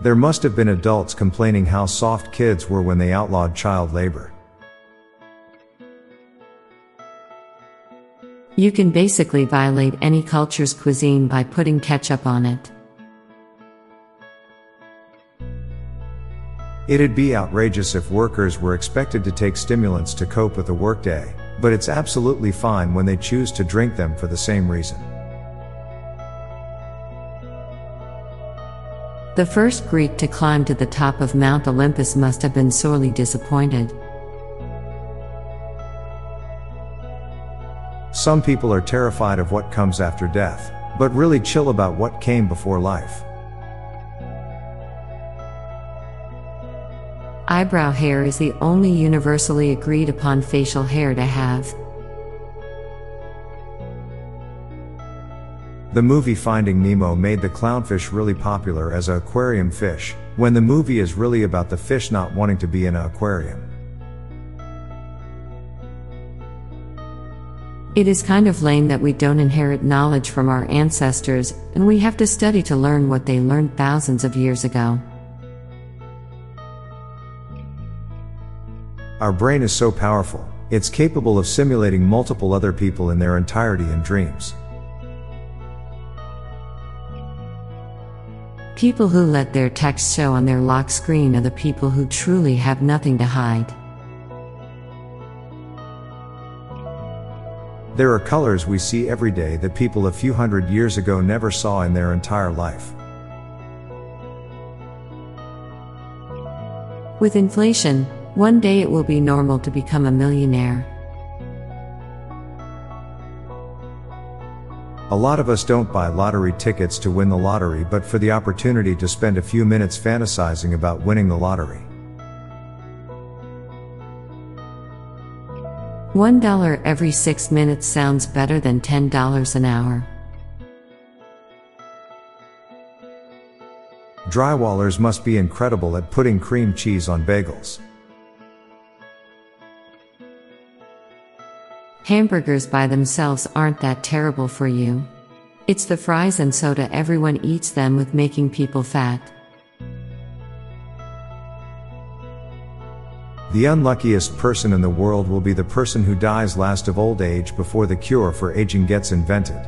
There must have been adults complaining how soft kids were when they outlawed child labor. You can basically violate any culture's cuisine by putting ketchup on it. It'd be outrageous if workers were expected to take stimulants to cope with a workday, but it's absolutely fine when they choose to drink them for the same reason. The first Greek to climb to the top of Mount Olympus must have been sorely disappointed. Some people are terrified of what comes after death, but really chill about what came before life. Eyebrow hair is the only universally agreed upon facial hair to have. The movie Finding Nemo made the clownfish really popular as a aquarium fish, when the movie is really about the fish not wanting to be in an aquarium. It is kind of lame that we don't inherit knowledge from our ancestors, and we have to study to learn what they learned thousands of years ago. Our brain is so powerful, it's capable of simulating multiple other people in their entirety in dreams. People who let their text show on their lock screen are the people who truly have nothing to hide. There are colors we see every day that people a few hundred years ago never saw in their entire life. With inflation, one day it will be normal to become a millionaire. A lot of us don't buy lottery tickets to win the lottery but for the opportunity to spend a few minutes fantasizing about winning the lottery. $1 every 6 minutes sounds better than $10 an hour. Drywallers must be incredible at putting cream cheese on bagels. Hamburgers by themselves aren't that terrible for you. It's the fries and soda everyone eats them with making people fat. The unluckiest person in the world will be the person who dies last of old age before the cure for aging gets invented.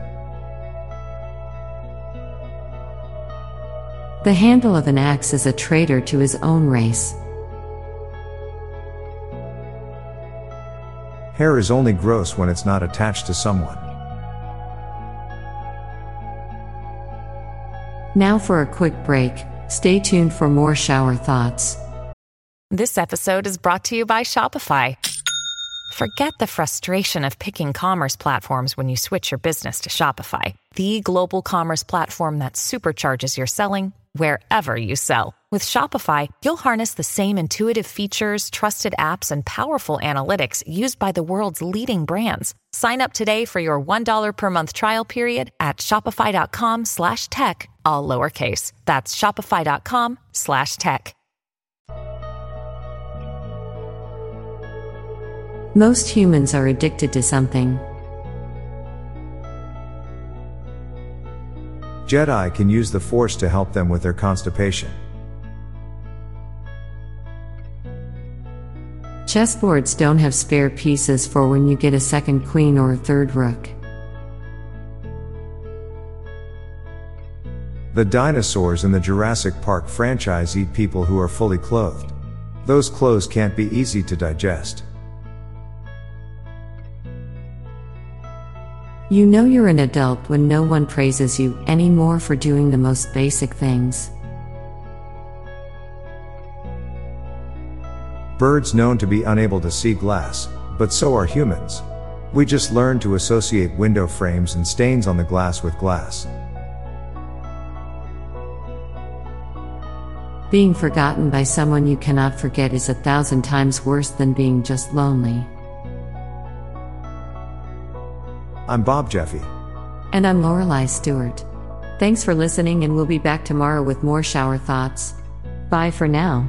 The handle of an axe is a traitor to his own race. Hair is only gross when it's not attached to someone. Now for a quick break, stay tuned for more shower thoughts. This episode is brought to you by Shopify. Forget the frustration of picking commerce platforms when you switch your business to Shopify, the global commerce platform that supercharges your selling wherever you sell. With Shopify, you'll harness the same intuitive features, trusted apps, and powerful analytics used by the world's leading brands. Sign up today for your $1 per month trial period at shopify.com slash tech, all lowercase. That's shopify.com slash tech. Most humans are addicted to something. Jedi can use the Force to help them with their constipation. Chessboards don't have spare pieces for when you get a second queen or a third rook. The dinosaurs in the Jurassic Park franchise eat people who are fully clothed. Those clothes can't be easy to digest. You know you're an adult when no one praises you anymore for doing the most basic things. Birds known to be unable to see glass, but so are humans. We just learn to associate window frames and stains on the glass with glass. Being forgotten by someone you cannot forget is a thousand times worse than being just lonely. I'm Bob Jeffy. And I'm Lorelei Stewart. Thanks for listening, and we'll be back tomorrow with more shower thoughts. Bye for now.